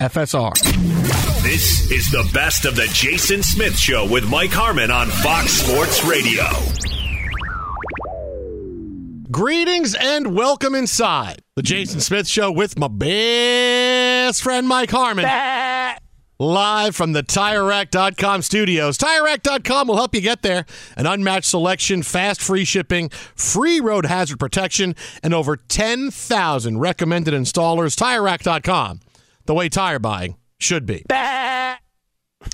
FSR. This is the best of the Jason Smith Show with Mike Harmon on Fox Sports Radio. Greetings and welcome inside the Jason Smith Show with my best friend Mike Harmon. Bah. Live from the TireRack.com studios. TireRack.com will help you get there. An unmatched selection, fast free shipping, free road hazard protection, and over 10,000 recommended installers. TireRack.com the way tire buying should be. Bah!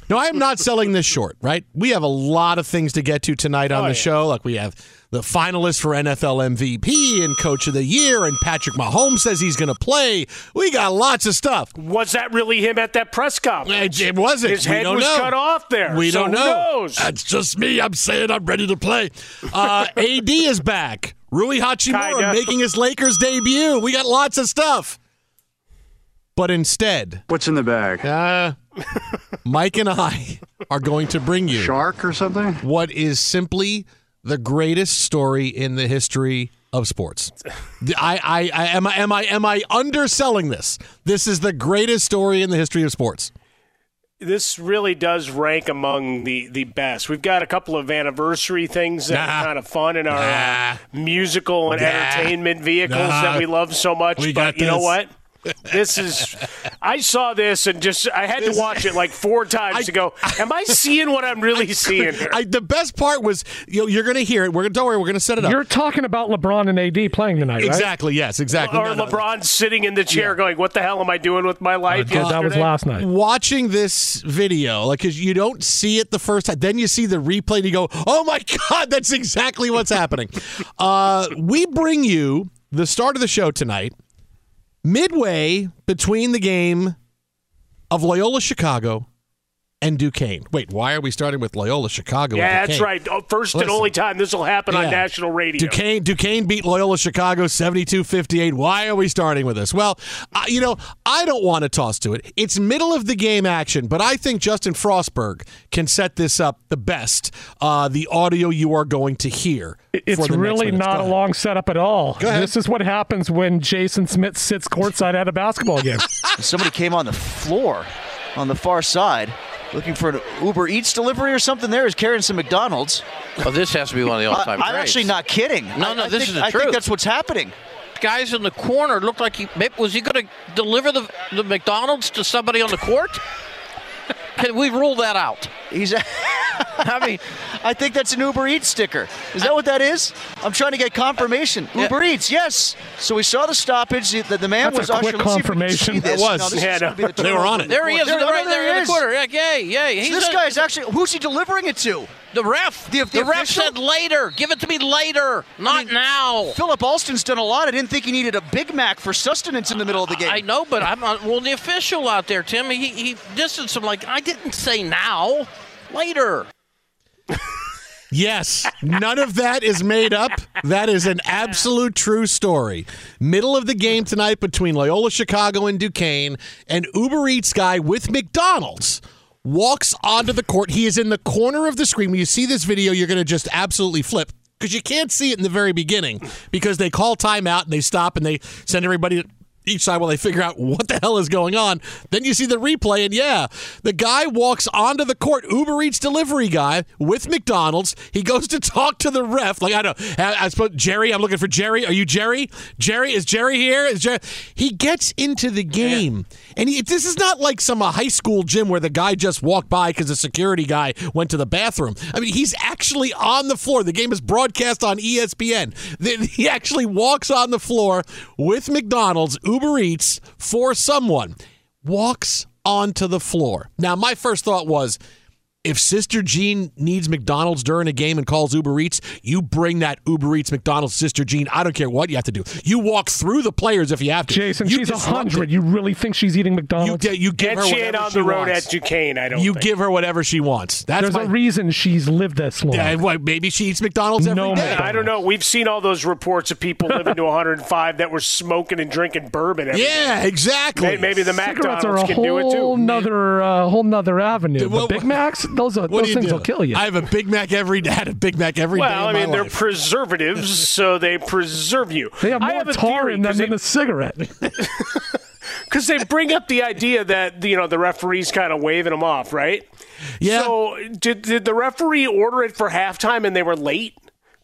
No, I am not selling this short, right? We have a lot of things to get to tonight on oh, the yeah. show. Like we have the finalists for NFL MVP and Coach of the Year, and Patrick Mahomes says he's going to play. We got lots of stuff. Was that really him at that press conference? It, it wasn't. His head was know. cut off there. We so don't know. That's just me. I'm saying I'm ready to play. Uh, AD is back. Rui Hachimura making his Lakers debut. We got lots of stuff. But instead, what's in the bag? Uh, Mike and I are going to bring you shark or something. What is simply the greatest story in the history of sports. I, I, I am I am I am I underselling this? This is the greatest story in the history of sports this really does rank among the, the best. We've got a couple of anniversary things that nah. are kind of fun in our nah. uh, musical and nah. entertainment vehicles that we love so much. We but you know what? This is. I saw this and just I had to watch it like four times I- to go. Am I seeing what I'm really seeing here? I, the best part was you know, you're going to hear it. We're gonna, don't worry, we're going to set it up. You're talking about LeBron and AD playing tonight, right? exactly. Yes. Exactly. or No, no. LeBron sitting in the chair going, "What the hell am I doing with my life?" Yeah, that was last night. Watching this video, like, because you don't see it the first time, then you see the replay and you go, "Oh my god, that's exactly what's happening." Uh, we bring you the start of the show tonight, midway between the game of Loyola Chicago and Duquesne. Wait, why are we starting with Loyola Chicago? and Yeah, that's right. Oh, First Listen. and only time this will happen on national radio. Duquesne, Duquesne beat Loyola Chicago 72-58. Why are we starting with this? Well, uh, you know, I don't want to toss to it. It's middle of the game action, but I think Justin Frostberg can set this up the best. Uh, the audio you are going to hear. It's for the really minutes. not a long setup at all. Go ahead. This is what happens when Jason Smith sits courtside at a basketball game. Somebody came on the floor on the far side looking for an Uber Eats delivery or something there. Is carrying some McDonald's. Oh, this has to be one of the I, all-time I'm actually not kidding. No, I- no, I this think, is the I truth. think that's what's happening. Guys in the corner looked like he was he going to deliver the the McDonald's to somebody on the court? Can we rule that out? He's. I mean, I think that's an Uber Eats sticker. Is that what that is? I'm trying to get confirmation. Uber Eats, yes. So we saw the stoppage. The, the man That's was a quick usher. Let's see if we confirmation. see. It was. No, Yeah, no. the They were on it. there he is, There- in the, no, right no, there he in the is. corner. Yeah, yay, yay. So this a- guy's actually. Who's he delivering it to? The ref. The- the ref said later. Give it to me later, not now. Philip Alston's done a lot. I didn't think he needed a Big Mac for sustenance in the middle of the game. I know, but I'm not, well. The official out there, Tim, he he distanced him like I didn't say now, later. Yes, none of that is made up. That is an absolute true story. Middle of the game tonight between Loyola Chicago and Duquesne, an Uber Eats guy with McDonald's walks onto the court. He is in the corner of the screen. When you see this video, you're going to just absolutely flip because you can't see it in the very beginning because they call timeout and they stop and they send everybody each side while they figure out what the hell is going on. Then you see the replay, and yeah, the guy walks onto the court, Uber Eats delivery guy with McDonald's. He goes to talk to the ref. Like I don't, I, I suppose Jerry. I'm looking for Jerry. Are you Jerry? Jerry is Jerry here? Is Jerry? He gets into the game, and he, this is not like some uh, high school gym where the guy just walked by because the security guy went to the bathroom. I mean, he's actually on the floor. The game is broadcast on ESPN. Then He actually walks on the floor with McDonald's, Uber Eats for someone, walks onto the floor. Now, my first thought was if Sister Jean needs McDonald's during a game and calls Uber Eats, you bring that Uber Eats McDonald's Sister Jean. I don't care what you have to do. You walk through the players if you have to. Jason, you she's a hundred. You really think she's eating McDonald's? get you give And her she whatever ain't on she the road wants. at Duquesne. I don't. You think. give her whatever she wants. That's There's my, a reason she's lived this long. Yeah, what, maybe she eats McDonald's every day. No McDonald's. I don't know. We've seen all those reports of people living to 105 that were smoking and drinking bourbon. Every Yeah, exactly. May- Maybe the Cigarettes are McDonald's a can do it whole too. nother, uh, whole nother avenue. What- But Big Macs, those are What do those you things do? will kill you. I have a Big Mac every day. I Had a Big Mac every day. Well, I in my mean, they're life. preservatives, so they preserve you. they have more have tar theory, in them 'cause than they- a cigarette. because they bring up the idea that you know the referee's kind of waving them off, right? Yeah. So did did the referee order it for halftime and they were late?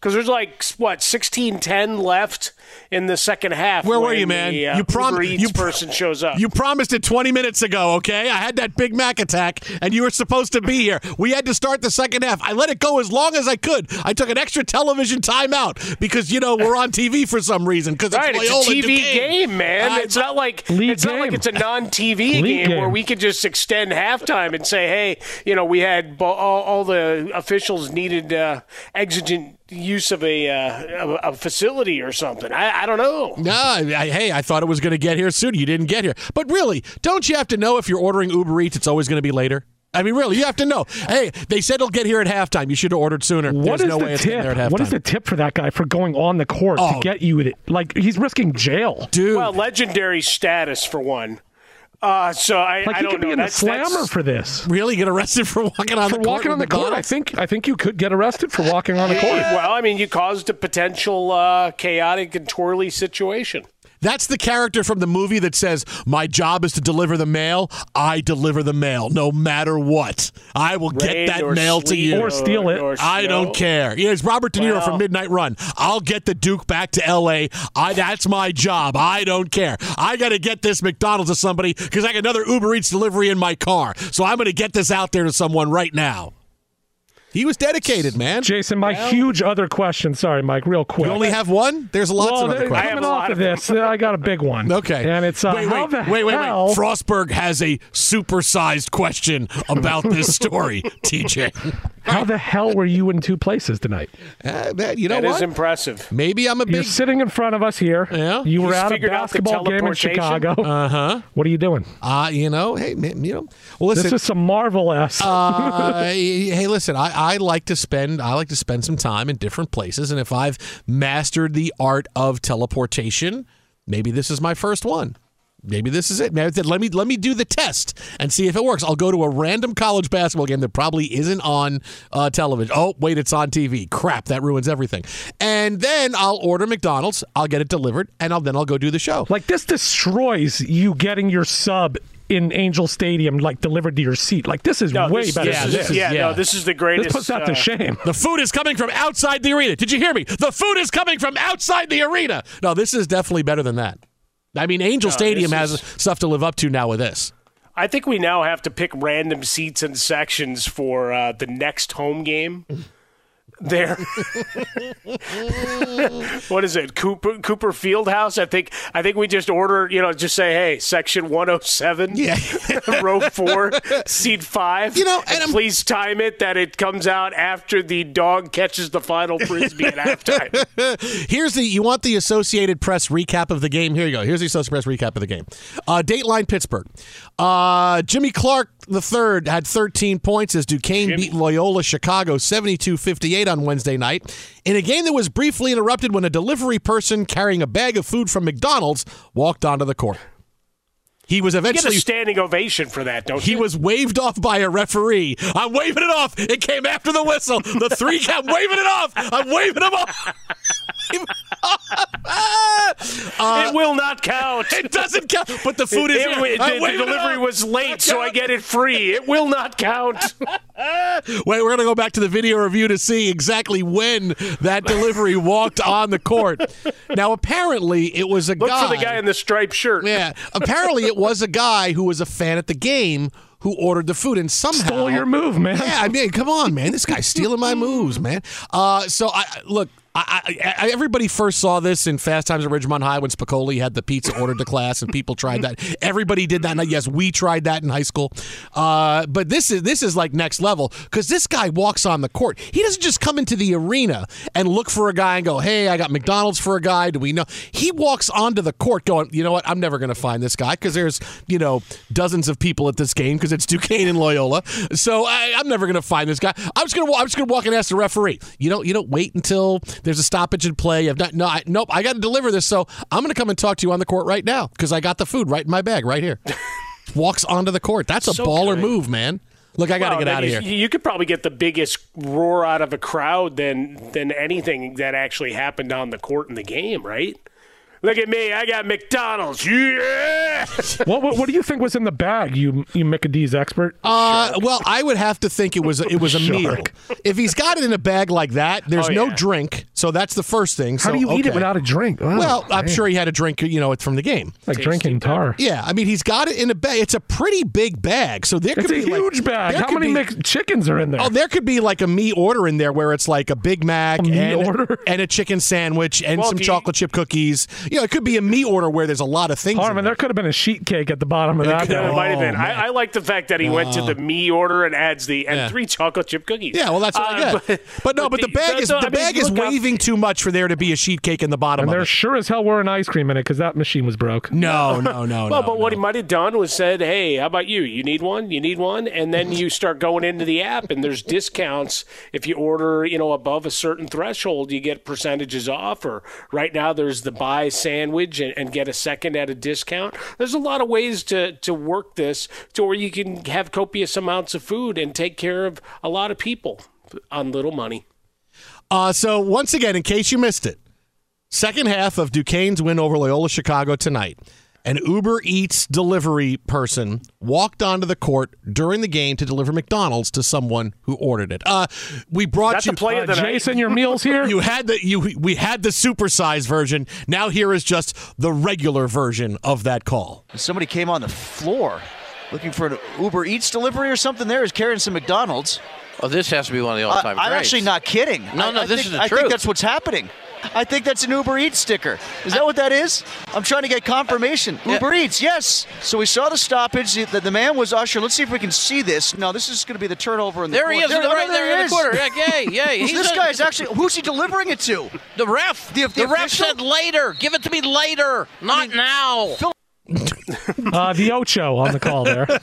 Because there's like what 16-10 left in the second half. Where were you, man? The, uh, you prom- Uber Eats you pr- person shows up. You promised it 20 minutes ago, okay? I had that Big Mac attack, and you were supposed to be here. We had to start the second half. I let it go as long as I could. I took an extra television timeout because, you know, we're on TV for some reason. Because Right, it's, it's a TV Duquesne. game, man. I- it's not like League it's not like it's a non-TV League game, where we could just extend halftime and say, "Hey, you know, we had bo- all, all the officials needed uh, exigent use of a, uh, a a facility or something." I, I don't know. No, I, I- hey, I thought it was going to get here soon. You didn't get here. But really, don't you have to know if you're ordering Uber Eats, it's always going to be later? I mean, really, you have to know. Hey, they said it'll get here at halftime. You should have ordered sooner. What There's is no the way it's getting there at halftime. What is the tip for that guy for going on the court Oh. to get you? It like he's risking jail. Dude, Well, legendary status for one. Uh, so I, Like I he don't could know. be in a That's- slammer that's- for this. really get arrested for walking on For the court walking on the with court, I think I think you could get arrested for walking on the court. Well, I mean, you caused a potential uh, chaotic and twirly situation. That's the character from the movie that says, "My job is to deliver the mail. I deliver the mail, no matter what. I will get that mail to you Or steal it. or I don't care. Yeah, it's Robert De Niro Well- from Midnight Run. I'll get the Duke back to L.A. I that's my job. I don't care. I got to get this McDonald's to somebody because I got another Uber Eats delivery in my car. So I'm going to get this out there to someone right now. He was dedicated, man. Jason, my huge other question. Sorry, Mike, real quick. You only have one? There's lots well, of other th- questions. coming off of this, uh, I got a big one. Okay. and it's uh, wait, how wait, the wait, wait, hell? wait. Frostberg has a supersized question about this story, TJ. How the hell were you in two places tonight? Uh, that, you know That is what? impressive. Maybe I'm a You're sitting in front of us here. Yeah. You were He's at a figured out the basketball game in? Chicago. Uh huh. What are you doing? Uh, you know, hey, you know. Well, listen. this is some Marvel s. uh, hey, listen. I, I like to spend. I like to spend some time in different places, and if I've mastered the art of teleportation, maybe this is my first one. Maybe this is it. Maybe- Let me let me do the test and see if it works. I'll go to a random college basketball game that probably isn't on uh, television. Oh, wait, it's on TV. Crap, that ruins everything. And then I'll order McDonald's. I'll get it delivered, and I'll then I'll go do the show. like this destroys you getting your sub in Angel Stadium, like delivered to your seat. Like this is No, way this, better. this than is, yeah, yeah. no, this is the greatest. This puts that to uh, shame. The food is coming from outside the arena. Did you hear me? The food is coming from outside the arena. No, this is definitely better than that. I mean, Angel No, Stadium has is- stuff to live up to now with this. I think we now have to pick random seats and sections for uh, the next home game. There, what is it? Cooper Cooper Fieldhouse. I think I think we just order. You know, just say, hey, section one hundred seven, Yeah. row four, seat five. You know, and and please time it that it comes out after the dog catches the final frisbee at halftime. Here's the you want the Associated Press recap of the game. Here you go. Here's the Associated Press recap of the game. Uh, Dateline Pittsburgh. Uh, Jimmy Clark the third had 13 points as Duquesne beat Loyola Chicago 72-58 on Wednesday night in a game that was briefly interrupted when a delivery person carrying a bag of food from McDonald's walked onto the court. He was You get a eventually standing ovation for that, don't He you? was waved off by a referee. I'm waving it off. It came after the whistle. The three count. waving it off. I'm waving him off. Uh, it will not count. it doesn't count. But the food is It- it- the, delivery was late, so I get it free. It will not count. Wait, we're going to go back to the video review to see exactly when that delivery walked on the court. Now, apparently, it was a Look guy. for the guy in the striped shirt. Yeah. Apparently, it was a guy who was a fan at the game who ordered the food and somehow Stole your move, man. Yeah, I mean, come on, man. This guy's stealing my moves, man. Uh, so I look. I, I, everybody first saw this in Fast Times at Ridgemont High when Spicoli had the pizza ordered to class, and people tried that. Everybody did that. Yes, we tried that in high school. Uh, but this is this is like next level because this guy walks on the court. He doesn't just come into the arena and look for a guy and go, "Hey, I got McDonald's for a guy." Do we know? He walks onto the court going, "You know what? I'm never going to find this guy because there's you know dozens of people at this game because it's Duquesne and Loyola. So I, I'm never going to find this guy. I'm just going to I'm just going to walk and ask the referee. You know, you don't wait until there's a stoppage in play. I've not no, I, nope. I got to deliver this, so I'm going to come and talk to you on the court right now because I got the food right in my bag right here. Walks onto the court. That's a So baller good. move, man. Look, I got to Well, get out of here. You could probably get the biggest roar out of a crowd than than anything that actually happened on the court in the game, right? Look at me, I got McDonald's. Yeah. what, what what do you think was in the bag? You you McAdee's expert. Uh, well, I would have to think it was it was a meal. If he's got it in a bag like that, there's Oh, no yeah. drink, so that's the first thing. How So, do you eat it without a drink? Oh, Well, I'm sure he had a drink, you know, it's from the game. like drinking tar. Yeah, I mean, he's got it in a bag. It's a pretty big bag, so there It's could a be like- huge bag. How many be- mixed chickens are in there? Oh, there could be like a meat order in there where it's like a Big Mac A meat and, order? and a chicken sandwich and Well, some do chocolate chip cookies. You know, it could be a meat order where there's a lot of things. Harmon, there. there could have been a sheet cake at the bottom of that. could- Yeah, it though. might have been. Oh. I, I like the fact that he went to the me order and adds the and Yeah. three chocolate chip cookies. Yeah, well, that's what I Uh, get. But, no, but, the bag is so, I the mean, bag is look up- waving too much for there to be a sheet cake in the bottom And of there it. sure as hell weren't ice cream in it because that machine was broke. No, no, no, Well, no. but what he might have done was said, "Hey, how about you? You need one? You need one?" And then you start going into the app, and there's discounts if you order, you know, above a certain threshold, you get percentages off. Or right now, there's the buy sandwich and, and get a second at a discount. There's a lot of ways to to work this to where you can have copious amounts of food and take care of a lot of people on little money. Uh, so once again, in case you missed it, Second half of Duquesne's win over Loyola Chicago tonight. An Uber Eats delivery person walked onto the court during the game to deliver McDonald's to someone who ordered it. Uh, we brought That's you the play of. Jason, your meals here. You had the you we had the supersized version. Now here is just the regular version of that call. Somebody came on the floor looking for an Uber Eats delivery or something. There is carrying some McDonald's. Oh, this has to be one of the all-time. I'm greats. actually not kidding. No, I, no, I this think, is the I truth. think that's what's happening. I think that's an Uber Eats sticker. Is that what that is? I'm trying to get confirmation. Uber Eats, yes. So we saw the stoppage. The, the man was Usher. Let's see if we can see this. No, this is going to be the turnover in the There he is, There, right oh, there he in the is. corner. Yeah, yay, yay. This a- guy is actually. Who's he delivering it to? The ref. The, The ref official? said later. Give it to me later, not now. Uh, the Ocho on the call there. Isn't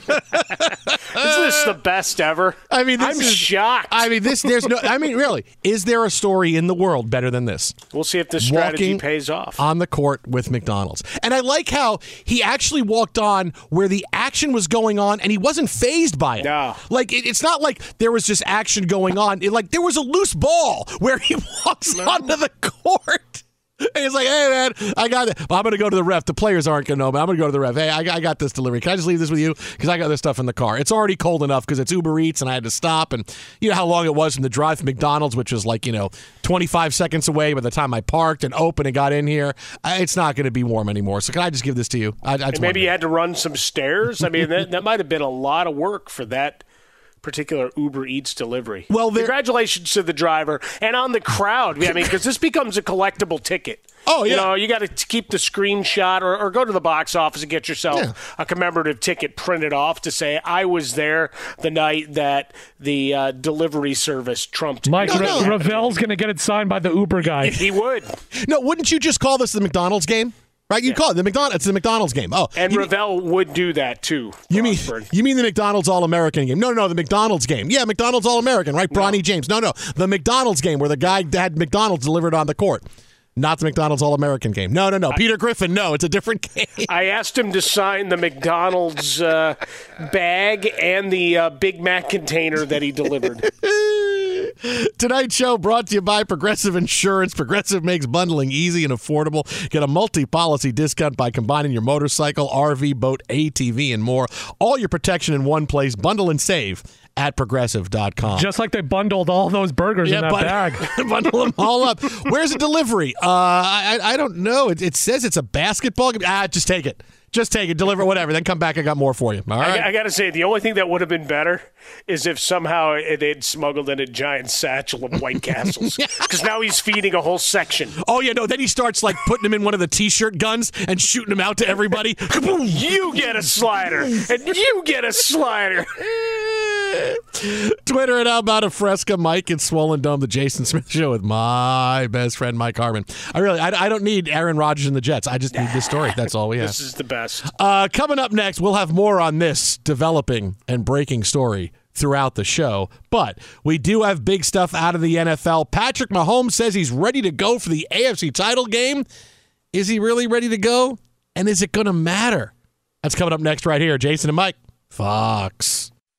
this the best ever? I mean, this I'm is- shocked. I mean, this there's no. I mean, really, is there a story in the world better than this? We'll see if this strategy Walking pays off. on the court with McDonald's. And I like how he actually walked on where the action was going on and he wasn't phased by it. No. Like, it, it's not like there was just action going on. It, like, there was a loose ball where he walks onto the court. And he's like, hey, man, I got it. Well, I'm going to go to the ref. The players aren't going to know, but I'm going to go to the ref. Hey, I, I got this delivery. Can I just leave this with you? Because I got this stuff in the car. It's already cold enough because it's Uber Eats and I had to stop. And you know how long it was from the drive to McDonald's, which was like, you know, 25 seconds away by the time I parked and opened and got in here. It's not going to be warm anymore. So can I just give this to you? I, I maybe you had to run some stairs. I mean, that, that might have been a lot of work for that particular Uber Eats delivery. Well, there- congratulations to the driver and on the crowd. I mean, because this becomes a collectible ticket. Oh, yeah. You know, you got to keep the screenshot or, or go to the box office and get yourself a commemorative ticket printed off to say, I was there the night that the uh, delivery service trumped. Mike No, Ra- no. Ravel's going to get it signed by the Uber guy. He would. No, wouldn't you just call this the McDonald's game? Right? You call it the McDonald's. It's the McDonald's game. Oh, And Ravel would do that too. you mean Frostburg. you mean the McDonald's All American game? No, no, no, the McDonald's game. Yeah, McDonald's All American, right? Bronny James. No, no, the McDonald's game where the guy had McDonald's delivered on the court. Not the McDonald's All American game. No, no, no. Peter Griffin. No, it's a different game. I asked him to sign the McDonald's uh, bag and the uh, Big Mac container that he delivered. Tonight's show brought to you by Progressive Insurance. Progressive makes bundling easy and affordable. Get a multi policy discount by combining your motorcycle, RV, boat, ATV, and more. All your protection in one place. Bundle and save at progressive.com. Just like they bundled all those burgers in that bag. bundle them all up. Where's the delivery? Uh, I, I I don't know. It, it says it's a basketball game. Ah, just take it. Just take it. Deliver it, whatever. Then come back. I got more for you. All right. I. I got to say, the only thing that would have been better is if somehow they'd smuggled in a giant satchel of White Castles. Because now he's feeding a whole section. Oh yeah, no. Then he starts like putting them in one of the T-shirt guns and shooting them out to everybody. You get a slider, and you get a slider. Twitter at How About a Fresca, Mike and Swollen Dome, the Jason Smith Show with my best friend Mike Harmon. I really, I, I don't need Aaron Rodgers and the Jets. I just need this story. That's all we have. This is the best. Uh, coming up next, we'll have more on this developing and breaking story throughout the show. But we do have big stuff out of the NFL. Patrick Mahomes says he's ready to go for the AFC title game. Is he really ready to go? And is it going to matter? That's coming up next, right here. Jason and Mike, Fox.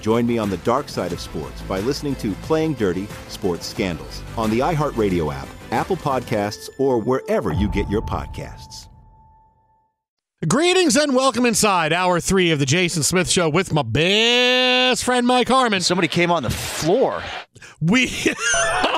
Join me on the dark side of sports by listening to Playing Dirty Sports Scandals on the iHeartRadio app, Apple Podcasts, or wherever you get your podcasts. Greetings and welcome inside hour three of the Jason Smith Show with my best friend Mike Harmon. Somebody came on the floor. We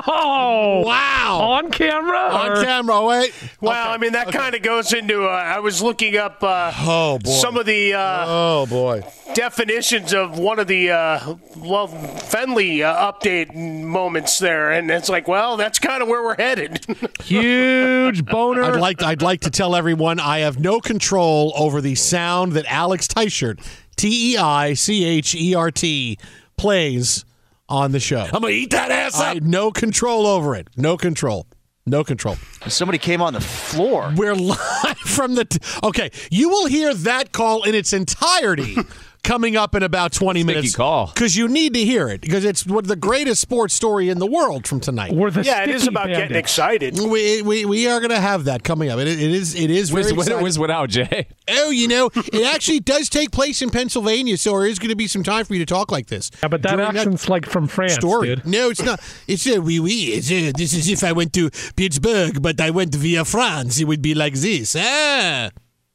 oh wow on camera on or- camera. Wait, Well, I mean that kind of goes into. Uh, I was looking up. Uh, oh boy, some of the. Uh, oh boy, definitions of one of the uh, well Fenley uh, update moments there, and it's like, well, that's kind of where we're headed. Huge boner. I'd like I'd like to tell everyone I have no control over the sound that Alex Teichert, T E I C H E R T, plays on the show. I'm gonna eat that ass I no control over it. No control. No control. Somebody came on the floor. We're live from the. T- okay, you will hear that call in its entirety coming up in about 20 minutes. call. Because you need to hear it, because it's what the greatest sports story in the world from tonight. We're the yeah, it is sticky about getting excited. We, we, we are going to have that coming up. It, it is it is very Where's, exciting. where's without Jay? Oh, you know, it actually does take place in Pennsylvania, so there is going to be some time for you to talk like this. Yeah, but that During accent's like from France, story. dude. No, it's not. It's a oui, oui. It's a, this is if I went to Pittsburgh, but I went via France. It would be like this. Ah.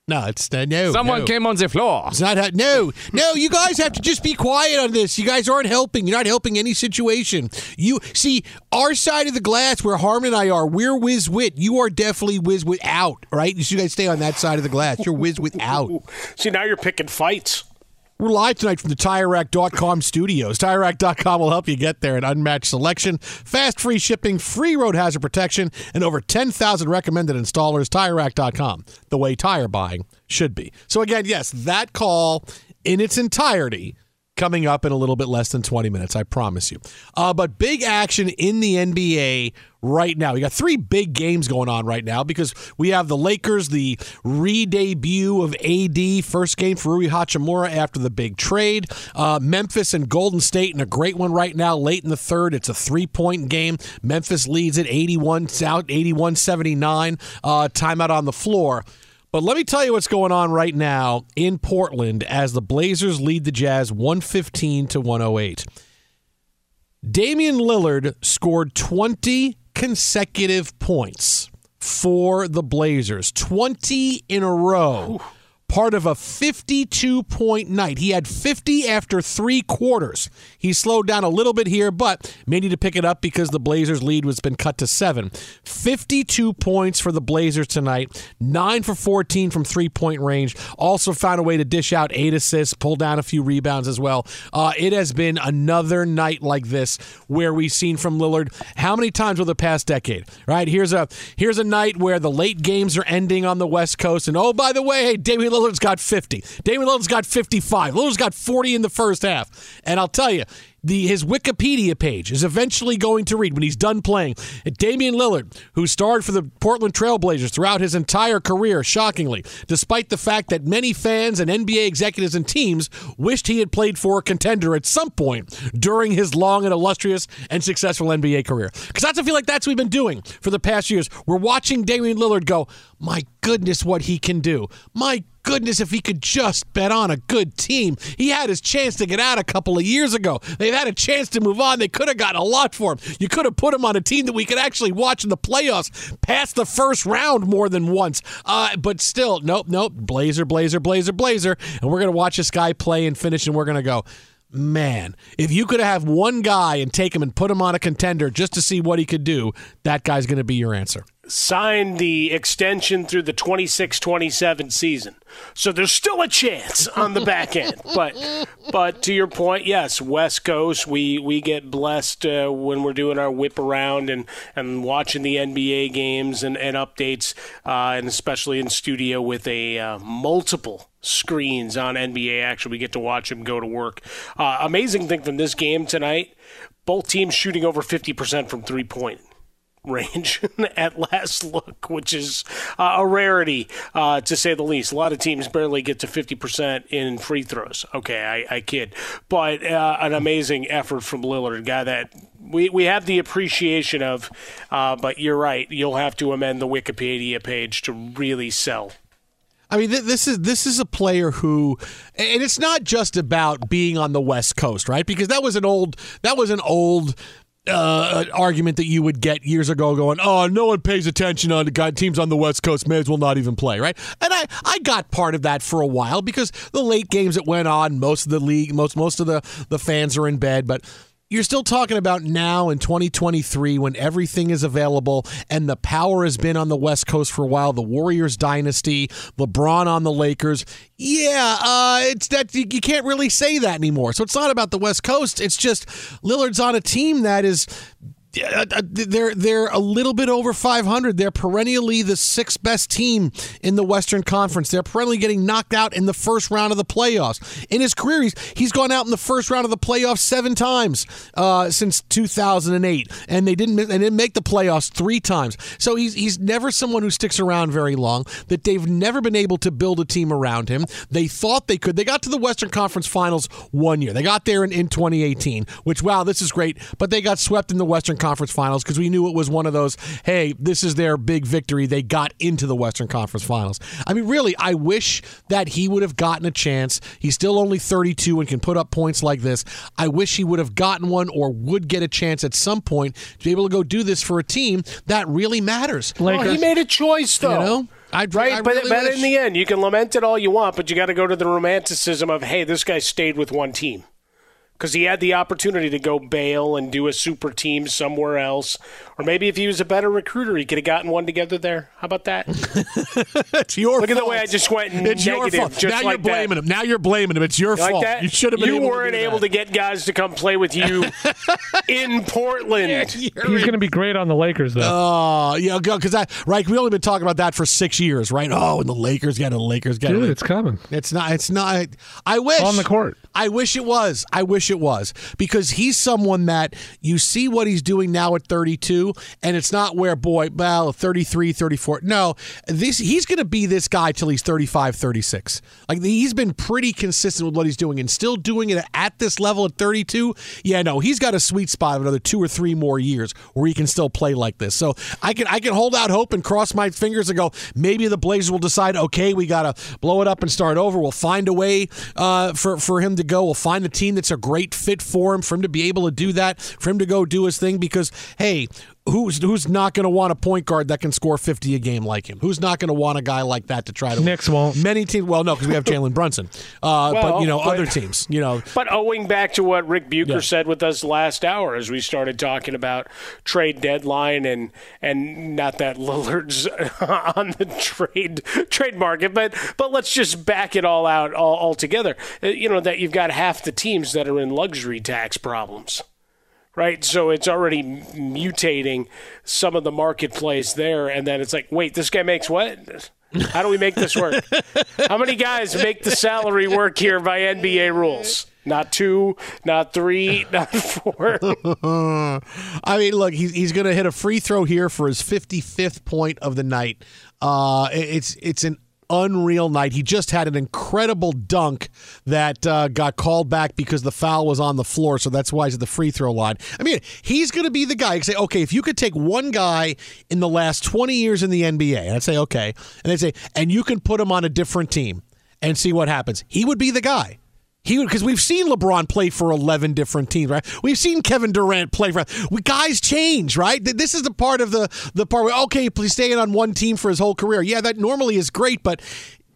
No, it's uh, no. Someone no. came on the floor. It's not. How, no, no. You guys have to just be quiet on this. You guys aren't helping. You're not helping any situation. You see our side of the glass where Harmon and I are. We're whiz wit. You are definitely whiz wit out. Right? You guys stay on that side of the glass. You're whiz wit out. See, now you're picking fights. We're live tonight from the TireRack.com studios. TireRack.com will help you get there. An unmatched selection, fast free shipping, free road hazard protection, and over 10,000 recommended installers. TireRack.com, the way tire buying should be. So, again, yes, that call in its entirety coming up in a little bit less than 20 minutes, I promise you. Uh, but big action in the NBA right now. We got three big games going on right now because we have the Lakers, the re-debut of AD, first game for Rui Hachimura after the big trade. Uh, Memphis and Golden State in a great one right now, late in the third. It's a three-point game. Memphis leads at 81, out 81-79. Uh, timeout on the floor. But let me tell you what's going on right now in Portland as the Blazers lead the Jazz 115 to 108. Damian Lillard scored 20 consecutive points for the Blazers, 20 in a row. Part of a 52 point night. He had 50 after three quarters. He slowed down a little bit here, but may need to pick it up because the Blazers' lead was been cut to seven. 52 points for the Blazers tonight, nine for 14 from three point range. Also found a way to dish out eight assists, pull down a few rebounds as well. Uh, it has been another night like this where we've seen from Lillard how many times over the past decade, right? Here's a here's a night where the late games are ending on the West Coast, and oh by the way, hey, Damian Lillard's got 50. Damian Lillard's got 55. Lillard's got 40 in the first half, and I'll tell you the his Wikipedia page is eventually going to read when he's done playing. Damian Lillard, who starred for the Portland Trailblazers throughout his entire career, shockingly, despite the fact that many fans and NBA executives and teams wished he had played for a contender at some point during his long and illustrious and successful NBA career. Because that's I feel like that's what we've been doing for the past years. We're watching Damian Lillard go, my goodness, what he can do. My goodness, if he could just bet on a good team. He had his chance to get out a couple of years ago. They've had a chance to move on. They could have gotten a lot for him. You could have put him on a team that we could actually watch in the playoffs past the first round more than once. Uh, but still, nope, nope. Blazer, Blazer, Blazer, Blazer. And we're going to watch this guy play and finish, and we're going to go, man, if you could have one guy and take him and put him on a contender just to see what he could do, that guy's going to be your answer signed the extension through the 26-27 season. So there's still a chance on the back end. But but to your point, yes, West Coast, we we get blessed uh, when we're doing our whip around and, and watching the NBA games and, and updates, uh, and especially in studio with a uh, multiple screens on NBA action. We get to watch them go to work. Uh, amazing thing from this game tonight, both teams shooting over 50% from three point range at last look, which is uh, a rarity uh, to say the least. A lot of teams barely get to 50% in free throws. Okay, I, I kid. But uh, an amazing effort from Lillard, a guy that we, we have the appreciation of, uh, but you're right. You'll have to amend the Wikipedia page to really sell. I mean, this is this is a player who, and it's not just about being on the West Coast, right? Because that was an old that was an old uh, argument that you would get years ago going, oh, no one pays attention on the teams on the West Coast may as well not even play, right? And I, I got part of that for a while because the late games that went on, most of the league, most most of the, the fans are in bed, but you're still talking about now in 2023 when everything is available and the power has been on the West Coast for a while. The Warriors dynasty, LeBron on the Lakers. Yeah, uh, it's that you, you can't really say that anymore. So it's not about the West Coast. It's just Lillard's on a team that is uh, uh, they're they're a little bit over 500. They're perennially the sixth best team in the Western Conference. They're perennially getting knocked out in the first round of the playoffs. In his career, he's, he's gone out in the first round of the playoffs seven times uh, since 2008, and they didn't they didn't make the playoffs three times. So he's he's never someone who sticks around very long. That they've never been able to build a team around him. They thought they could. They got to the Western Conference Finals one year. They got there in, in 2018, which wow, this is great. But they got swept in the Western Conference Finals because we knew it was one of those, hey, this is their big victory. They got into the Western Conference Finals. I mean, really, I wish that he would have gotten a chance. He's still only 32 and can put up points like this. I wish he would have gotten one or would get a chance at some point to be able to go do this for a team that really matters. Well, he made a choice, though. You know? I'd, right, I but, really but wish. in the end, you can lament it all you want, but you got to go to the romanticism of, hey, this guy stayed with one team because he had the opportunity to go bail and do a super team somewhere else. Or maybe if he was a better recruiter, he could have gotten one together there. How about that? it's your Look fault. at the way I just went It's your negative. fault. Just now like you're that. blaming him. Now you're blaming him. It's your You like fault. that? You should have been. You able weren't to do able that. to get guys to come play with you in Portland. He's going to be great on the Lakers, though. Oh, yeah, because I right. We only been talking about that for six years, right? Oh, and the Lakers got it. the Lakers got Dude, it's coming. It's not. It's not. I wish On the court. I wish it was. I wish it was because he's someone that you see what he's doing now at 32, and it's not where boy, well, 33, 34. No, this he's going to be this guy till he's 35, 36. Like he's been pretty consistent with what he's doing, and still doing it at this level at 32. Yeah, no, he's got a sweet spot of another two or three more years where he can still play like this. So I can I can hold out hope and cross my fingers and go. Maybe the Blazers will decide. Okay, we got to blow it up and start over. We'll find a way uh, for for him to go. We'll find the team that's a great fit for him, for him to be able to do that, for him to go do his thing. Because hey, who's who's not going to want a point guard that can score 50 a game like him? Who's not going to want a guy like that to try to Knicks won't. Many teams well no because we have Jalen Brunson. Uh, but Well, you know but- other teams, you know. But owing back to what Ric Bucher Yeah. said with us last hour as we started talking about trade deadline and and not that Lillard's on the trade trade market, but but let's just back it all out all, altogether. Uh, You know that you've got half the teams that are in luxury tax problems. Right, so it's already mutating some of the marketplace there, and then it's like, wait, this guy makes what? How do we make this work? How many guys make the salary work here by NBA rules? Not two, not three, not four. I mean, look, he's, he's going to hit a free throw here for his 55th point of the night. Uh, it's it's an unreal night. He just had an incredible dunk that uh, got called back because the foul was on the floor, so that's why he's at the free throw line. I mean, he's going to be the guy. You say, okay, if you could take one guy in the last 20 years in the NBA, and I'd say, okay, and they'd say, and you can put him on a different team and see what happens, he would be the guy. He because we've seen LeBron play for eleven different teams, right? We've seen Kevin Durant play for. We, guys change, right? This is the part of the the part where okay, please stay in on one team for his whole career. Yeah, that normally is great, but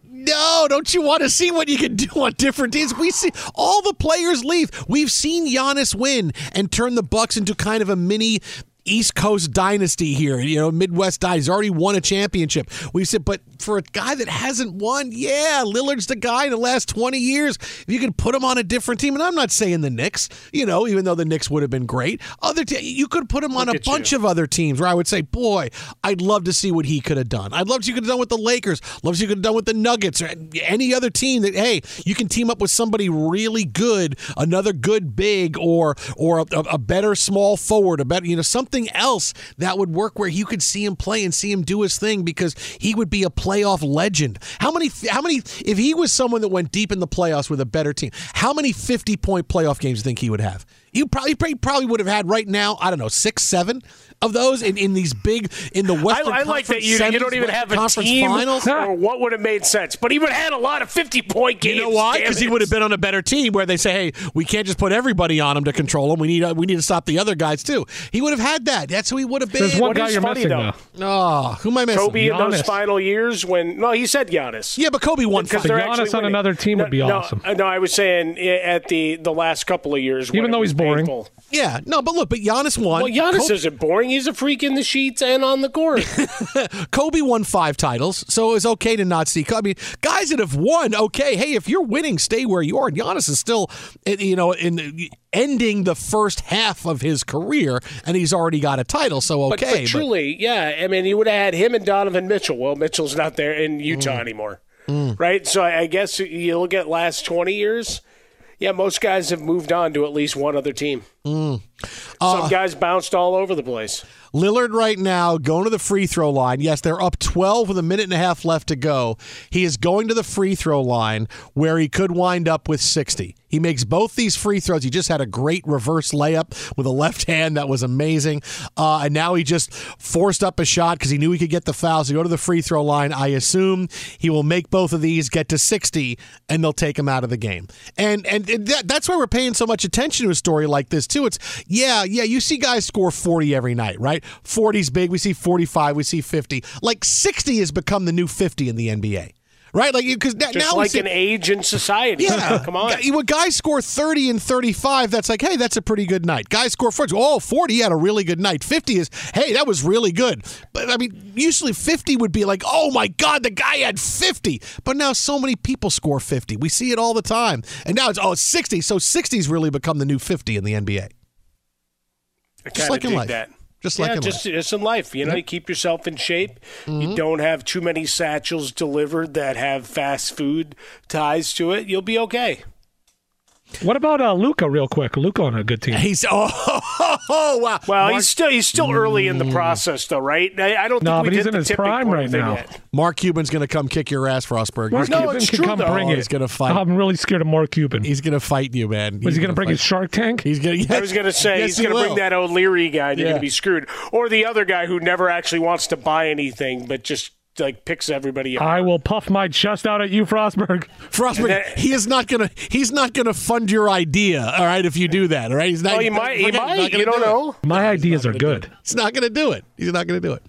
no, don't you want to see what you can do on different teams? We see all the players leave. We've seen Giannis win and turn the Bucks into kind of a mini East Coast dynasty here. You know, Midwest dynasty. He's already won a championship. We said, but for a guy that hasn't won, yeah, Lillard's the guy in the last 20 years. If you could put him on a different team, and I'm not saying the Knicks, you know, even though the Knicks would have been great. Other te- you could put him on a bunch you. of other teams where I would say, boy, I'd love to see what he could have done. I'd love to see what he could have done with the Lakers. Love to see what he could have done with the Nuggets or any other team that, hey, you can team up with somebody really good, another good big or or a, a better small forward, a better, you know, something else that would work where you could see him play and see him do his thing because he would be a playoff legend. How many how many if he was someone that went deep in the playoffs with a better team, how many 50 point playoff games do you think he would have? You probably probably- would have had right now, I don't know, six, seven of those in, in these big in the I, Western I like that Conference you, you don't even have a team finals. or what would have made sense. But he would have had a lot of 50 point games. You know why? Because he would have been on a better team where they say, "Hey, we can't just put everybody on him to control him. We need uh, we need to stop the other guys too." He would have had that. That's who he would have been. There's one What guy you're funny, missing though? though. Oh, who am I missing? Kobe in those Giannis. final years when no, he said Giannis. Yeah, but Kobe won. Because they're Giannis on winning. another team would be No, no, awesome. uh, No, I was saying at the the last couple of years, Even it though he's boring. painful. Yeah, no, but look, but Giannis won. Well, Giannis Kobe, isn't boring. He's a freak in the sheets and on the court. Kobe won five titles, so it was okay to not see. I mean, guys that have won, okay. Hey, if you're winning, stay where you are. And Giannis is still, eh, you know, in ending the first half of his career, and he's already got a title. So okay, but truly, yeah. I mean, you would have had him and Donovan Mitchell. Well, Mitchell's not there in Utah Mm. anymore, right? So I I guess you look at last twenty years. Yeah, most guys have moved on to at least one other team. Mm. Some guys bounced all over the place. Lillard right now going to the free throw line. Yes, they're up 12 with a minute and a half left to go. He is going to the free throw line where he could wind up with 60. He makes both these free throws. He just had a great reverse layup with a left hand that was amazing. Uh, and now he just forced up a shot because he knew he could get the foul. So go to the free throw line. I assume he will make both of these, get to 60, and they'll take him out of the game. And and that, that's why we're paying so much attention to a story like this too. It's yeah, yeah. You see guys score 40 every night, right? 40's big. We see 45. We see 50. Like 60 has become the new 50 in the NBA. Right, like because now, now like an age in society. yeah, come on. When guys score 30 and 35, that's like, hey, that's a pretty good night. Guys score 40. Oh, 40 had a really good night. 50 is, hey, that was really good. But I mean, usually 50 would be like, oh my God, the guy had 50. But now so many people score 50. We see it all the time. And now it's, oh, it's 60. So 60's really become the new 50 in the NBA. I Just like in life. That. Just yeah, like in just, life. just in life. You know, you keep yourself in shape. You mm-hmm. don't have too many satchels delivered that have fast food ties to it. You'll be okay. What about uh, Luka, real quick? Luka on a good team. He's oh, oh wow. Well, he's still he's still early in the process, though, right? I, I don't think No, we but he's hit in the his prime right now. yet. Mark Cuban's going to come kick your ass, Frostberg. Mark He's gonna- Cuban can come bring Oh, it. He's going to fight. I'm really scared of Mark Cuban. He's going to fight you, man. Was he going to bring fight. his Shark Tank? He's going to. I was going to say yes, he's he going to bring that O'Leary guy, and you're Yeah. going to be screwed, or the other guy who never actually wants to buy anything, but just like picks everybody up. I will puff my chest out at you, Frostberg. Frostberg, he is not gonna. He's not gonna fund your idea. All right, if you do that, all right. He's not. Well, he might- he he's might. not gonna You don't do it. know. My ideas are good. He's not going to do it. He's not going to do it.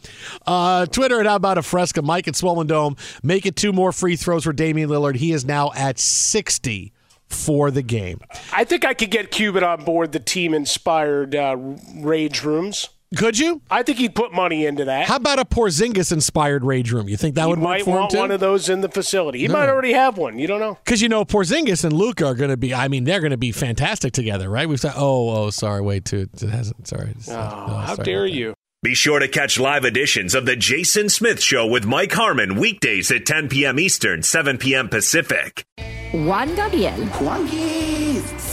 Uh, Twitter at How About a Fresca. Mike at Swollen Dome. Make it two more free throws for Damian Lillard. He is now at 60 for the game. I think I could get Cuban on board the team inspired uh, rage rooms. Could you? I think he'd put money into that. How about a Porzingis inspired rage room? You think that he would work might for him want one of those in the facility. He No. might already have one. You don't know. Because you know Porzingis and Luka are going to be. I mean, they're going to be fantastic together, right? We've said, oh, oh, sorry, wait, too. It hasn't. Sorry. It's- Oh, no, how sorry dare you? Be sure to catch live editions of The Jason Smith Show with Mike Harmon weekdays at 10 p.m. Eastern, 7 p.m. Pacific. Juan Gabriel, Juanquis,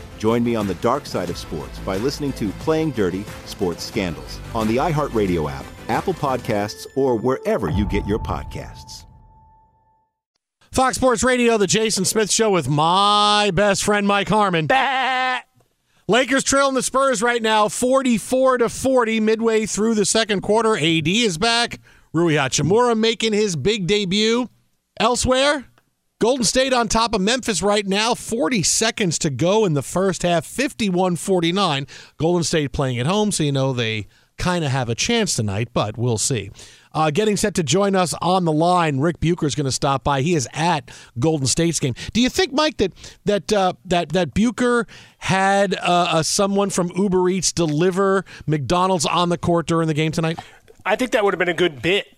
Join me on the dark side of sports by listening to Playing Dirty Sports Scandals on the iHeartRadio app, Apple Podcasts, or wherever you get your podcasts. Fox Sports Radio, the Jason Smith Show with my best friend Mike Harmon. Lakers trailing the Spurs right now, 44 to 40, midway through the second quarter. AD is back. Rui Hachimura making his big debut. Elsewhere, Golden State on top of Memphis right now. 40 seconds to go in the first half, 51 49. Golden State playing at home, so you know they kind of have a chance tonight, but we'll see. Uh, getting set to join us on the line, Ric Bucher is going to stop by. He is at Golden State's game. Do you think, Mike, that that uh, that that Bucher had uh, someone from Uber Eats deliver McDonald's on the court during the game tonight? I think that would have been a good bit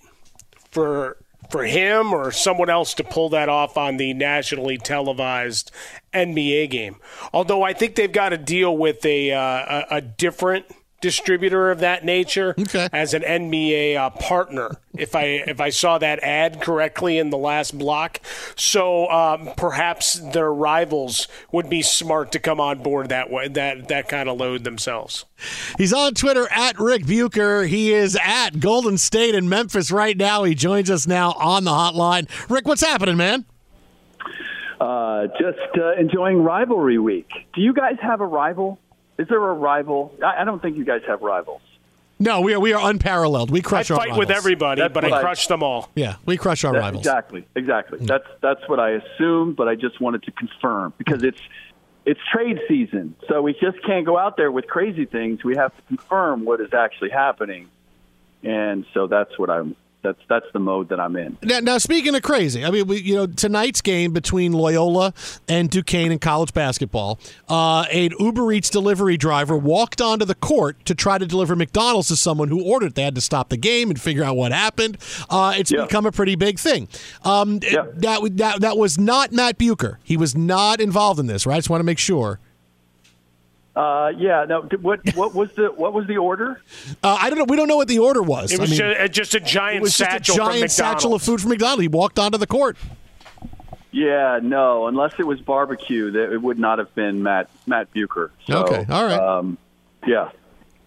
for for him or someone else to pull that off on the nationally televised NBA game. Although I think they've got to deal with a uh, a, a different distributor of that nature as an NBA uh, partner. If I if I saw that ad correctly in the last block, so um, perhaps their rivals would be smart to come on board that way that that kind of load themselves. He's on Twitter at Ric Bucher. He is at Golden State in Memphis right now. He joins us now on the hotline. Ric, what's happening, man? Uh, just uh, enjoying rivalry week. Do you guys have a rival? Is there a rival? I, I don't think you guys have rivals. No, we are we are unparalleled. We crush I our fight rivals. with everybody, That's but what I I- crush them all. Yeah, we crush our That- rivals. Exactly, exactly. Mm. That's that's what I assumed, but I just wanted to confirm because it's it's trade season, so we just can't go out there with crazy things. We have to confirm what is actually happening, and so that's what I'm. That's that's the mode that I'm in. Now, now, speaking of crazy, I mean, we, you know, tonight's game between Loyola and Duquesne in college basketball, uh, an Uber Eats delivery driver walked onto the court to try to deliver McDonald's to someone who ordered. It. They had to stop the game and figure out what happened. Uh, it's become a pretty big thing. Um, that, that that was not Matt Bucher. He was not involved in this, right? I just want to make sure. Uh, yeah. No. What what was the what was the order? Uh, I don't know. We don't know what the order was. It was I mean, ju- uh, just a giant it was just satchel a from giant satchel of food from McDonald's. He walked onto the court. Yeah. No. Unless it was barbecue, that it would not have been Matt Matt Bucher. So, Okay, all right. Um, yeah.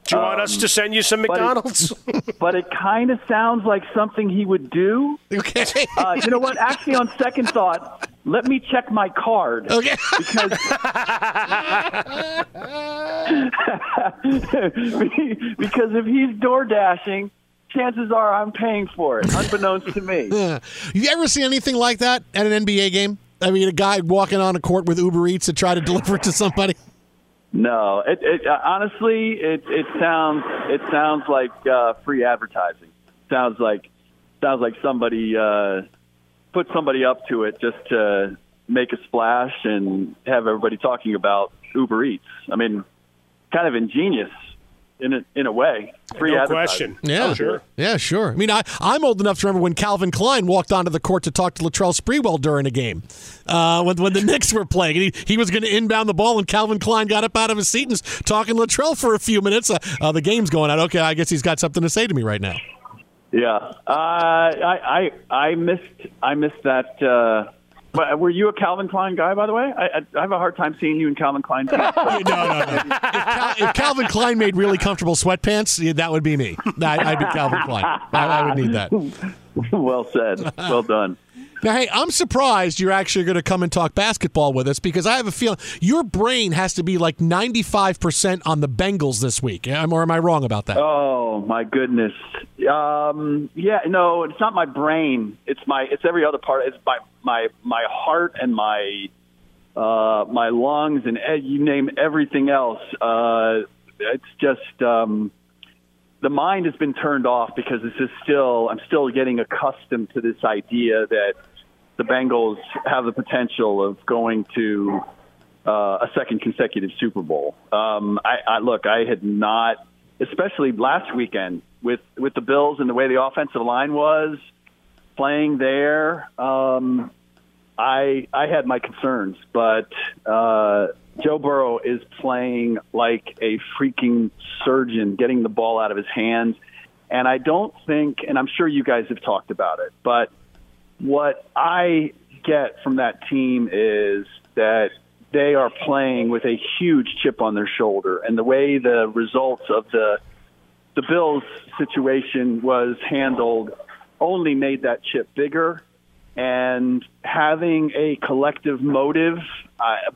Do you want us Um, to send you some but it- McDonald's? but it kind of sounds like something he would do. Okay. Uh, you know what? Actually, on second thought, let me check my card. Okay. Because because if he's door dashing, chances are I'm paying for it, unbeknownst to me. You ever seen anything like that at an NBA game? I mean, a guy walking on a court with Uber Eats to try to deliver it to somebody. No, it, it uh, honestly, it it sounds it sounds like uh, free advertising. Sounds like sounds like somebody uh, put somebody up to it just to make a splash and have everybody talking about Uber Eats. I mean, kind of ingenious in a, in a way. Free No question. Yeah, sure. Yeah, sure. I mean, I, I'm old enough to remember when Calvin Klein walked onto the court to talk to Latrell Sprewell during a game uh, when, when the Knicks were playing. He, he was going to inbound the ball, and Calvin Klein got up out of his seat and was talking to Latrell for a few minutes. Uh, uh, the game's going out. Okay, I guess he's got something to say to me right now. Yeah, uh, I, I I missed I missed that. Uh, but were you a Calvin Klein guy, by the way? I, I, have a hard time seeing you in Calvin Klein. no, no, no. If, Cal, if Calvin Klein made really comfortable sweatpants, that would be me. I, I'd be Calvin Klein. I, I would need that. well said. Well done. Now, hey, I'm surprised you're actually going to come and talk basketball with us because I have a feeling your brain has to be like 95% on the Bengals this week. Or am I wrong about that? Oh my goodness. Um, yeah, no, it's not my brain. It's my it's every other part. It's my my my heart and my uh, my lungs and you name everything else. Uh, it's just um, the mind has been turned off because this is still I'm still getting accustomed to this idea that the Bengals have the potential of going to uh, a second consecutive Super Bowl. Um, I, I look, I had not, especially last weekend with with the Bills and the way the offensive line was playing there. Um, I I had my concerns, but uh, Joe Burrow is playing like a freaking surgeon, getting the ball out of his hands. And I don't think, and I'm sure you guys have talked about it, but what I get from that team is that they are playing with a huge chip on their shoulder, and the way the results of the the Bills situation was handled only made that chip bigger. And having a collective motive,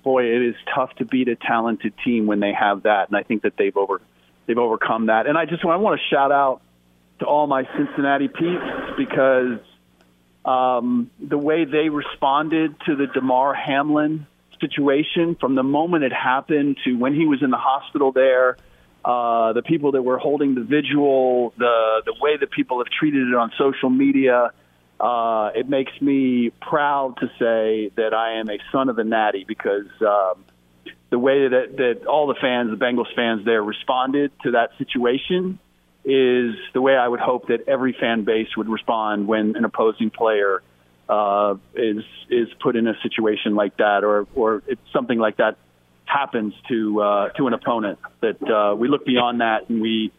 boy, it is tough to beat a talented team when they have that. And I think that they've over they've overcome that. And I just I want to shout out to all my Cincinnati peeps because um, the way they responded to the Damar Hamlin situation from the moment it happened to when he was in the hospital there, uh, the people that were holding the vigil, the the way that people have treated it on social media. Uh, it makes me proud to say that I am a son of the Natty because um, the way that that all the fans, the Bengals fans there, responded to that situation is the way I would hope that every fan base would respond when an opposing player uh, is is put in a situation like that, or or it's something like that happens to uh, to an opponent. That uh, we look beyond that and we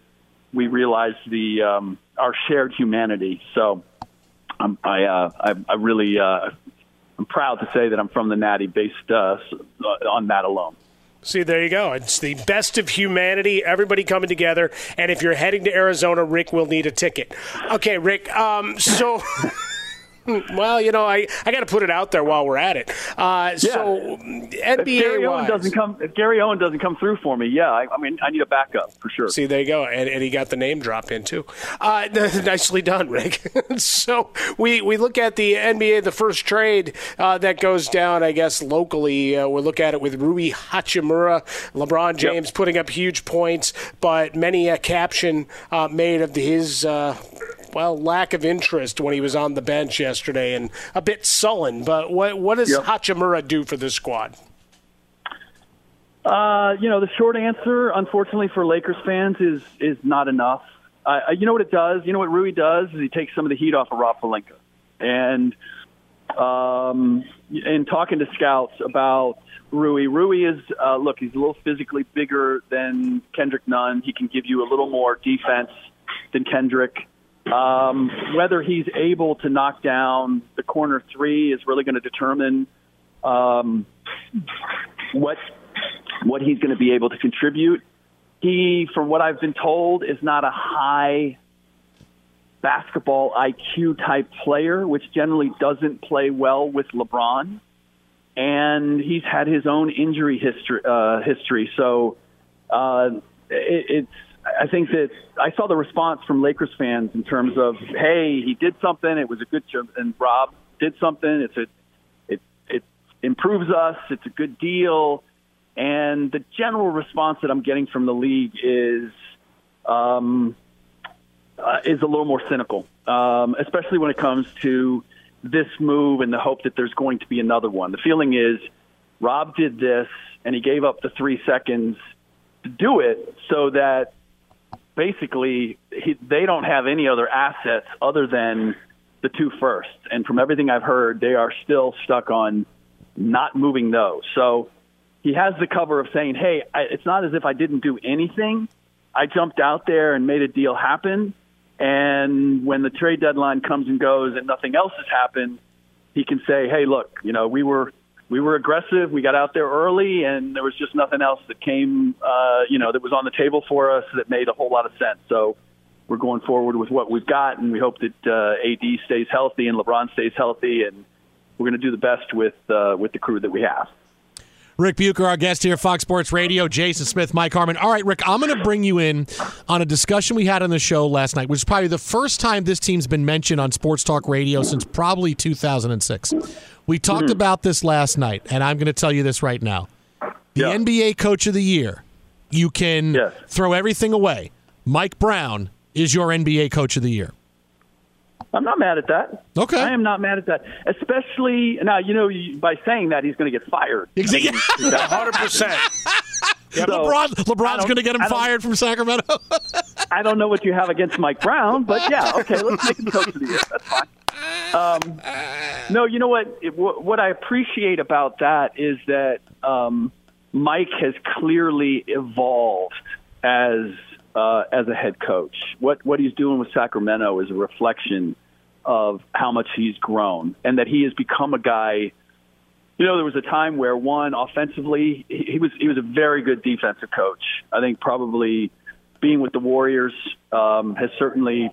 we realize the um, our shared humanity. So I'm, I uh, I, I really uh, I'm proud to say that I'm from the Natty based uh, on that alone. See, there you go. It's the best of humanity, everybody coming together. And if you're heading to Arizona, Ric will need a ticket. Okay, Ric. Um, so. Well, you know, I, I got to put it out there while we're at it. Uh, So, If Gary Owen doesn't come, if Gary Owen doesn't come through for me, yeah, I, I mean, I need a backup for sure. See, there you go, and, and he got the name drop in too. Uh, nicely done, Ric. so we we look at the NBA, the first trade uh, that goes down, I guess locally. Uh, we'll look at it with Rui Hachimura, LeBron James putting up huge points, but many a caption uh, made of his. Well, lack of interest when he was on the bench yesterday, and a bit sullen. But what what does Yep. Hachimura do for this squad? Uh, you know, the short answer, unfortunately for Lakers fans, is is not enough. Uh, you know what it does? You know what Rui does is he takes some of the heat off of Rob Pelinka. And um, in talking to scouts about Rui, Rui is uh, look, he's a little physically bigger than Kendrick Nunn. He can give you a little more defense than Kendrick. Um, whether he's able to knock down the corner three is really going to determine um, what what he's going to be able to contribute. He, from what I've been told, is not a high basketball IQ type player, which generally doesn't play well with LeBron. And he's had his own injury history. Uh, history. So uh, it, it's. I think that I saw the response from Lakers fans in terms of, "Hey, he did something. It was a good job." And Rob did something. It's a. It it improves us. It's a good deal. And the general response that I'm getting from the league is um, uh, is a little more cynical, um, especially when it comes to this move and the hope that there's going to be another one. The feeling is Rob did this and he gave up the three seconds to do it so that basically he, they don't have any other assets other than the two firsts. And from everything I've heard, they are still stuck on not moving those. So he has the cover of saying, "Hey, I, it's not as if I didn't do anything. I jumped out there and made a deal happen. And when the trade deadline comes and goes and nothing else has happened, he can say, "Hey, look, you know, we were we were aggressive. We got out there early, and there was just nothing else that came, uh, you know, that was on the table for us that made a whole lot of sense." So we're going forward with what we've got, and we hope that uh, AD stays healthy and LeBron stays healthy, and we're going to do the best with uh, with the crew that we have. Ric Bucher, our guest here, Fox Sports Radio. Jason Smith, Mike Harmon. All right, Ric, I'm going to bring you in on a discussion we had on the show last night, which is probably the first time this team's been mentioned on Sports Talk Radio since probably 2006. We talked Hmm. about this last night, and I'm going to tell you this right now. The NBA Coach of the Year, you can throw everything away. Mike Brown is your NBA Coach of the Year. I'm not mad at that. Okay. I am not mad at that. Especially now, you know, by saying that he's going to get fired. Exactly. Percent. LeBron, LeBron's going to get him fired from Sacramento. I don't know what you have against Mike Brown, but yeah, okay, let's make him coach of the year. That's fine. Um, no, you know what? It, what? What I appreciate about that is that um, Mike has clearly evolved as uh, as a head coach. What what he's doing with Sacramento is a reflection of how much he's grown, and that he has become a guy. You know, there was a time where one offensively, he, he was he was a very good defensive coach. I think probably being with the Warriors um, has certainly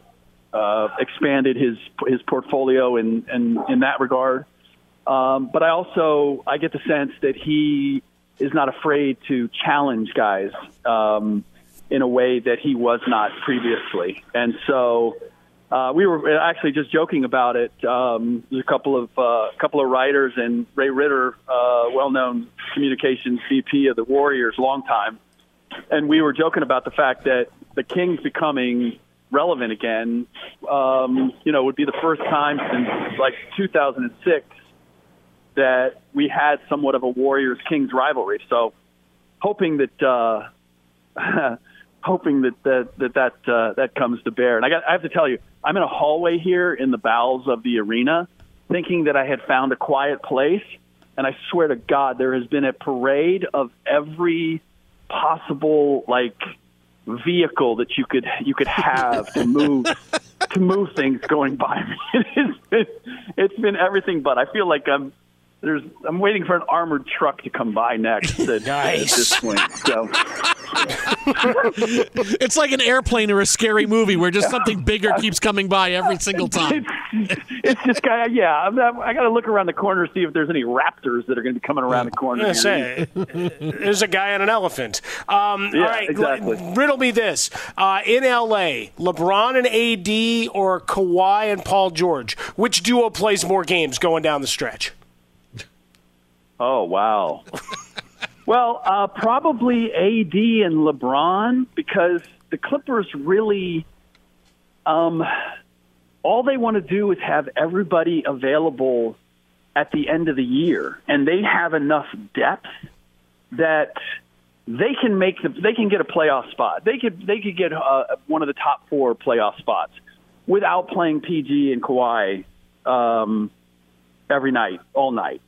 uh, expanded his his portfolio in in, in that regard. Um, but I also I get the sense that he is not afraid to challenge guys um, in a way that he was not previously, and so. Uh, we were actually just joking about it. Um, there's a couple of uh, couple of writers and Ray Ridder, uh, well-known communications VP of the Warriors, long time, and we were joking about the fact that the Kings becoming relevant again, um, you know, would be the first time since like 2006 that we had somewhat of a Warriors Kings rivalry. So, hoping that uh, hoping that that that that, uh, that comes to bear. And I got I have to tell you, I'm in a hallway here in the bowels of the arena, thinking that I had found a quiet place. and I swear to God, there has been a parade of every possible like vehicle that you could you could have to move to move things going by me. It's been, it's been everything but. I feel like I'm there's I'm waiting for an armored truck to come by next at, at this point. So it's like an airplane or a scary movie where just something bigger keeps coming by every single time. it's just kind of yeah. I'm not, I got to look around the corner to see if there's any raptors that are going to be coming around the corner. Yeah, say, there's a guy on an elephant. Um, Yeah, all right, exactly. l- riddle me this: uh, in LA, LeBron and AD or Kawhi and Paul George, which duo plays more games going down the stretch? Oh wow. Well, uh, probably AD and LeBron because the Clippers really, um, all they want to do is have everybody available at the end of the year, and they have enough depth that they can make the they can get a playoff spot. They could they could get uh, one of the top four playoff spots without playing PG and Kawhi um, every night, all night.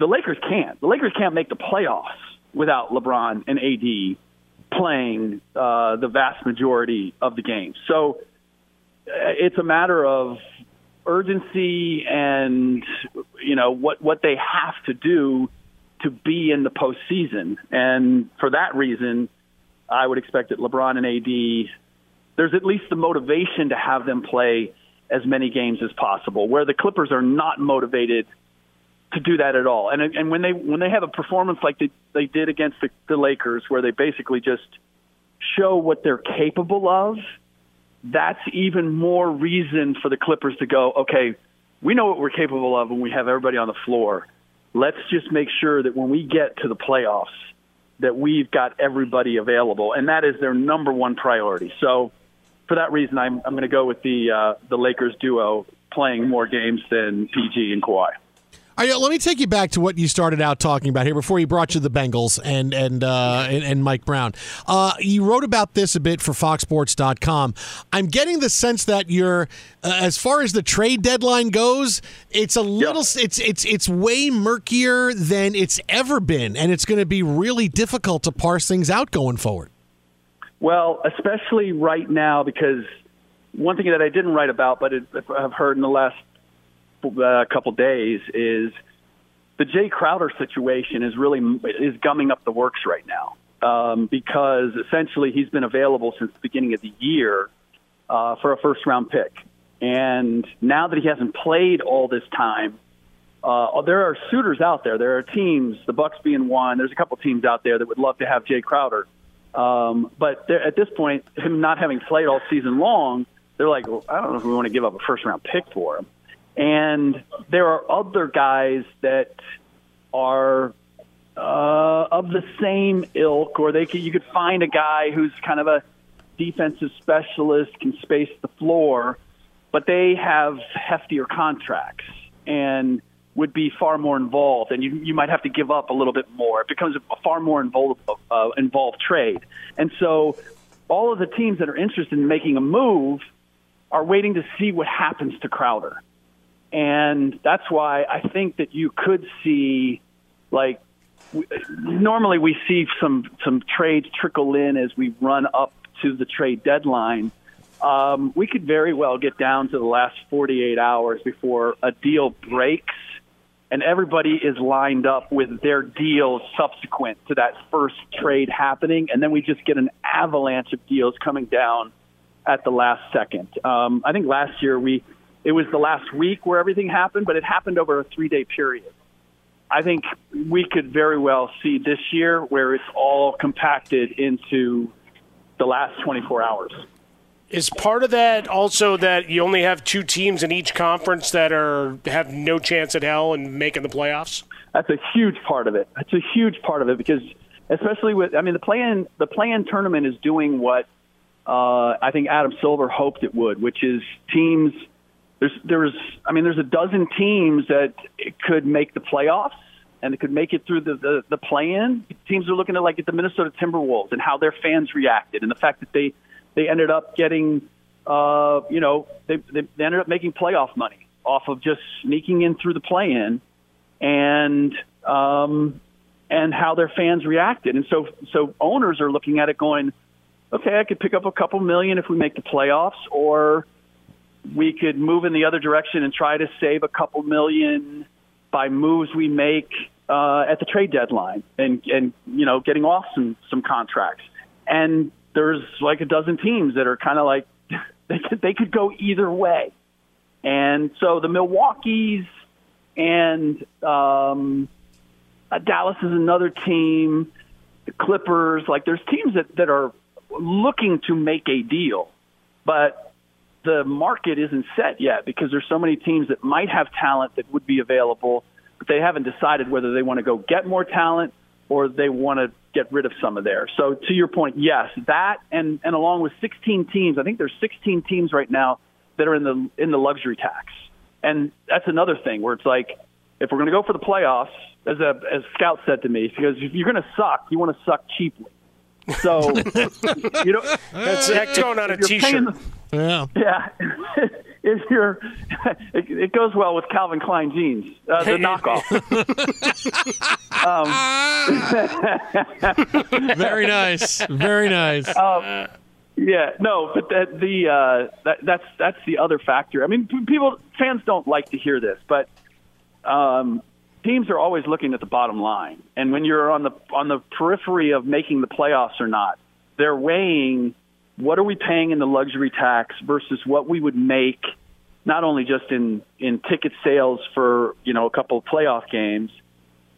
The Lakers can't. The Lakers can't make the playoffs without LeBron and AD playing uh, the vast majority of the games. So uh, it's a matter of urgency and you know what what they have to do to be in the postseason. And for that reason, I would expect that LeBron and AD there's at least the motivation to have them play as many games as possible. Where the Clippers are not motivated to do that at all. And and when they when they have a performance like they they did against the, the Lakers, where they basically just show what they're capable of, that's even more reason for the Clippers to go, okay, we know what we're capable of when we have everybody on the floor. Let's just make sure that when we get to the playoffs, that we've got everybody available, and that is their number one priority. So, for that reason, I'm I'm going to go with the uh, the Lakers duo playing more games than PG and Kawhi. Right, let me take you back to what you started out talking about here before you brought you the Bengals and and uh, and, and Mike Brown. Uh, you wrote about this a bit for FoxSports.com. I'm getting the sense that you're, uh, as far as the trade deadline goes, it's a little, it's it's it's way murkier than it's ever been, and it's going to be really difficult to parse things out going forward. Well, especially right now, because one thing that I didn't write about, but I've heard in the last uh, couple days, is the Jae Crowder situation is really is gumming up the works right now um, because essentially he's been available since the beginning of the year uh, for a first round pick, and now that he hasn't played all this time. Uh, there are suitors out there. There are teams, the Bucks being one. There's a couple teams out there that would love to have Jae Crowder. Um, but they're- at this point, him not having played all season long, they're like, well, I don't know if we want to give up a first round pick for him. And there are other guys that are uh, of the same ilk, or they could, you could find a guy who's kind of a defensive specialist, can space the floor, but they have heftier contracts and would be far more involved, and you you might have to give up a little bit more. It becomes a far more involved uh, involved trade, and so all of the teams that are interested in making a move are waiting to see what happens to Crowder, and that's why I think that you could see like normally we see some some trades trickle in as we run up to the trade deadline. Um, we could very well get down to the last 48 hours before a deal breaks and everybody is lined up with their deals subsequent to that first trade happening, and then we just get an avalanche of deals coming down at the last second. Um, I think last year we it was the last week where everything happened, but it happened over a three day period. I think we could very well see this year where it's all compacted into the last 24 hours. Is part of that also that you only have two teams in each conference that are have no chance at hell in making the playoffs? That's a huge part of it. That's a huge part of it because, especially with, I mean, the play-in the play-in tournament is doing what uh, I think Adam Silver hoped it would, which is teams. There's there's I mean, there's a dozen teams that could make the playoffs and could make it through the the, the play-in. Teams are looking at like at the Minnesota Timberwolves and how their fans reacted and the fact that they they ended up getting, uh, you know, they, they they ended up making playoff money off of just sneaking in through the play-in and um, and how their fans reacted. And so, so owners are looking at it going, okay, I could pick up a couple million if we make the playoffs, or we could move in the other direction and try to save a couple million by moves we make uh, at the trade deadline and and you know getting off some some contracts. And there's like a dozen teams that are kind of like they could they could go either way. And so the Milwaukee's and um, uh, Dallas is another team. The Clippers, like there's teams that that are looking to make a deal, but the market isn't set yet because there's so many teams that might have talent that would be available, but they haven't decided whether they want to go get more talent or they want to get rid of some of theirs. So to your point, yes, that and and along with 16 teams, I think there's 16 teams right now that are in the in the luxury tax, and that's another thing where it's like if we're going to go for the playoffs, as a as Scout said to me, because if you're going to suck, you want to suck cheaply. So you know That's that's going on a if you're paying T-shirt. the- Yeah. yeah. if you're, it, it goes well with Calvin Klein jeans, uh, the knockoff. um, Very nice. Very nice. Um, yeah, no, but that, the uh, that, that's that's the other factor. I mean, people fans don't like to hear this, but um, teams are always looking at the bottom line, and when you're on the on the periphery of making the playoffs or not, they're weighing what are we paying in the luxury tax versus what we would make, not only just in in ticket sales for you know a couple of playoff games,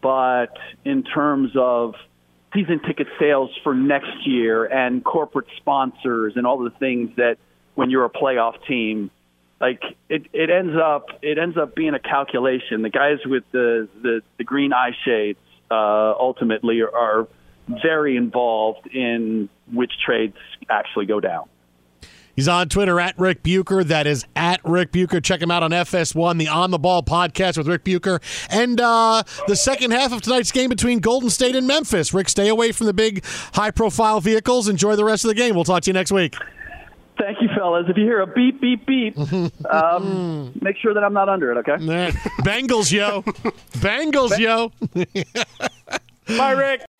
but in terms of season ticket sales for next year and corporate sponsors and all the things that when you're a playoff team like it, it ends up it ends up being a calculation. The guys with the the, the green eye shades uh, ultimately are, are very involved in which trades actually go down He's on Twitter at Ric Bucher. That is at Ric Bucher. Check him out on FS1, the On the Ball podcast with Ric Bucher. And uh, the second half of tonight's game between Golden State and Memphis. Ric, stay away from the big high profile vehicles. Enjoy the rest of the game. We'll talk to you next week. thank you fellas if you hear a beep beep beep um, make sure that i'm not under it okay Bengals, yo. Bengals, yo. Bye, Ric.